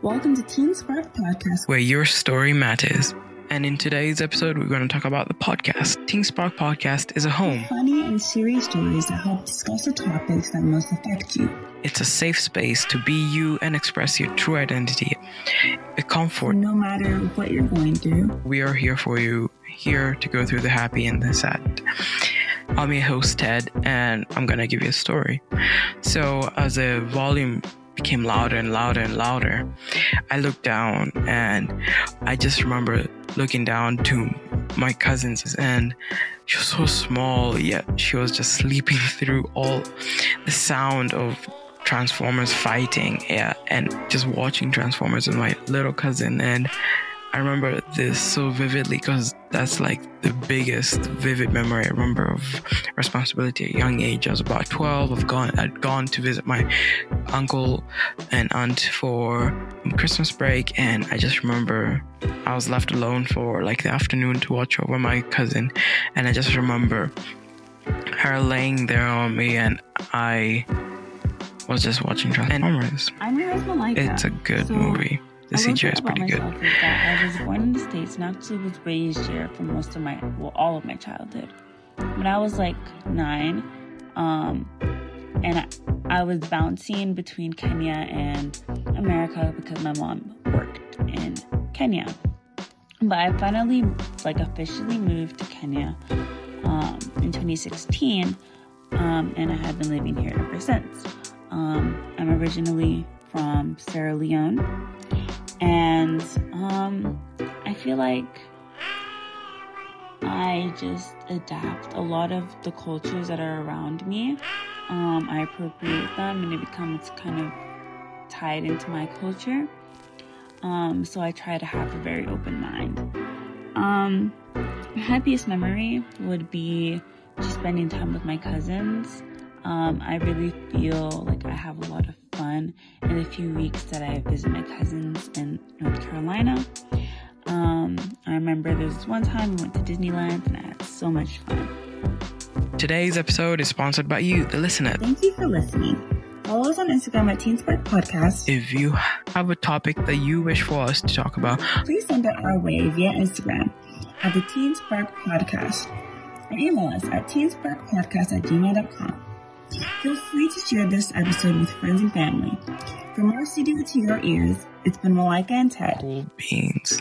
Welcome to Teen Spark Podcast, where your story matters. And in today's episode, we're going to talk about the podcast. Teen Spark Podcast is a home. Funny and serious stories that help discuss the topics that most affect you. It's a safe space to be you and express your true identity. A comfort. No matter what you're going through, we are here for you, here to go through the happy and the sad. I'm your host, Ted, and I'm going to give you a story. So, as a volume became louder and louder and louder, I looked down and I just remember looking down to my cousins and she was so small, yet she was just sleeping through all the sound of Transformers fighting, yeah, and just watching Transformers with my little cousin. And I remember this so vividly because that's like the biggest vivid memory I remember of responsibility at a young age. I was about 12. I've gone, I'd gone to visit my uncle and aunt for Christmas break. And I just remember I was left alone for like the afternoon to watch over my cousin. And I just remember her laying there on me and I was just watching Transformers. I'm your husband like It's a good so, movie. The CGI is pretty good. Is I was born in the States and actually was raised here for most of my, well, all of my childhood. When I was like nine, um, and I, I was bouncing between Kenya and America because my mom worked in Kenya. But I finally, like, officially moved to Kenya um, in 2016, um, and I have been living here ever since. Um, I'm originally from Sierra Leone, and um, I feel like I just adapt a lot of the cultures that are around me. Um, I appropriate them and it becomes kind of tied into my culture. Um, so I try to have a very open mind. Um, my happiest memory would be just spending time with my cousins. Um, I really feel like I have a lot of fun in the few weeks that I visit my cousins in North Carolina. Um, I remember there was one time we went to Disneyland and I had so much fun. Today's episode is sponsored by you, the listener. Thank you for listening. Follow us on Instagram at Teen Spark Podcast. If you have a topic that you wish for us to talk about, please send it our way via Instagram at the Teen Spark Podcast or email us at teensparkpodcast at gmail.com. Feel free to share this episode with friends and family. For more CDO to your ears, it's been Malaika and Ted. Cool beans.